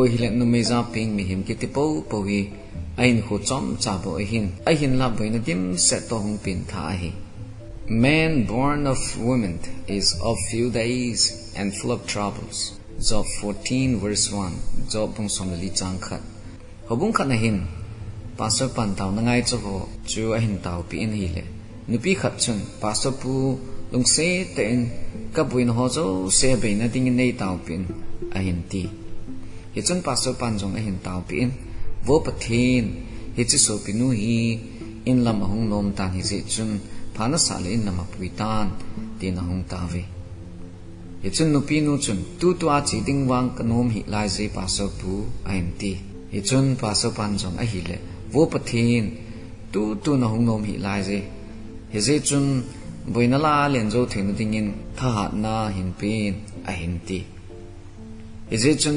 ko hilen no meza ping mi him ki ti po po hi ain khu chom cha bo hin a hin la boina dim se to hong pin tha hi man born of woman is of few days and full of troubles. Job 14 verse 1 job bung som li chang khat hobung khat na hin pastor pan tau na ngai cho ho chu a hin tau pi in hi le nupi khat chun pastor pu lung se ten ka buin ho zo se be na ding nei tau pin a hin ti hi chun pastor pan jong a e hin tau pi in. Vô pathin hi chi so pinu hi. In lam hong lom tan hi ji chun. Phana sa le in lam pui tan. Ti na hong ta ve. Hi chun nupi nu chun. Tu tu a chi ding wang ka nom hi lai ji pastor pu a hin ti. Hi chun pastor pan jong a hi le. Vô pathin tu tu na hong lom hi lai ze, hi ji chun. Boina la len zo thing ding in. Tha hat na hin pin a hin ti. Hi ji chun.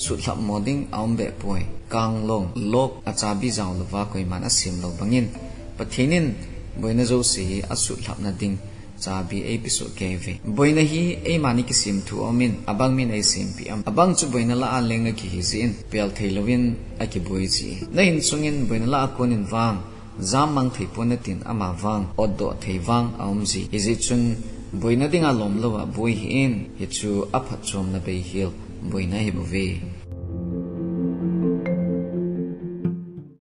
jong anh ấy zin beng lam in jong anh ấy zin tu nin ai hon jong anh ấy số kế vi bồi nó này tiếng nang sẽ nó này zin cái ngày tu hi in so lại bồi nó dấu sẽ hi su thap moding aum be poi kang long lok acha bi ấy lo bị koi man asim lo bangin pathinin boina zo si hi e mani ki sim thu omin abang min ai sim pi am. Abang chu boina la an lenga ki hi sin pel theilovin aki boi chi na in sungin boina la konin wang zam mang thei pon tin ama wang oddo thei wang aum ji izi chun, boina dinga lom lo wa boi hi hi chu aphat chom na be hil boina hi bo ve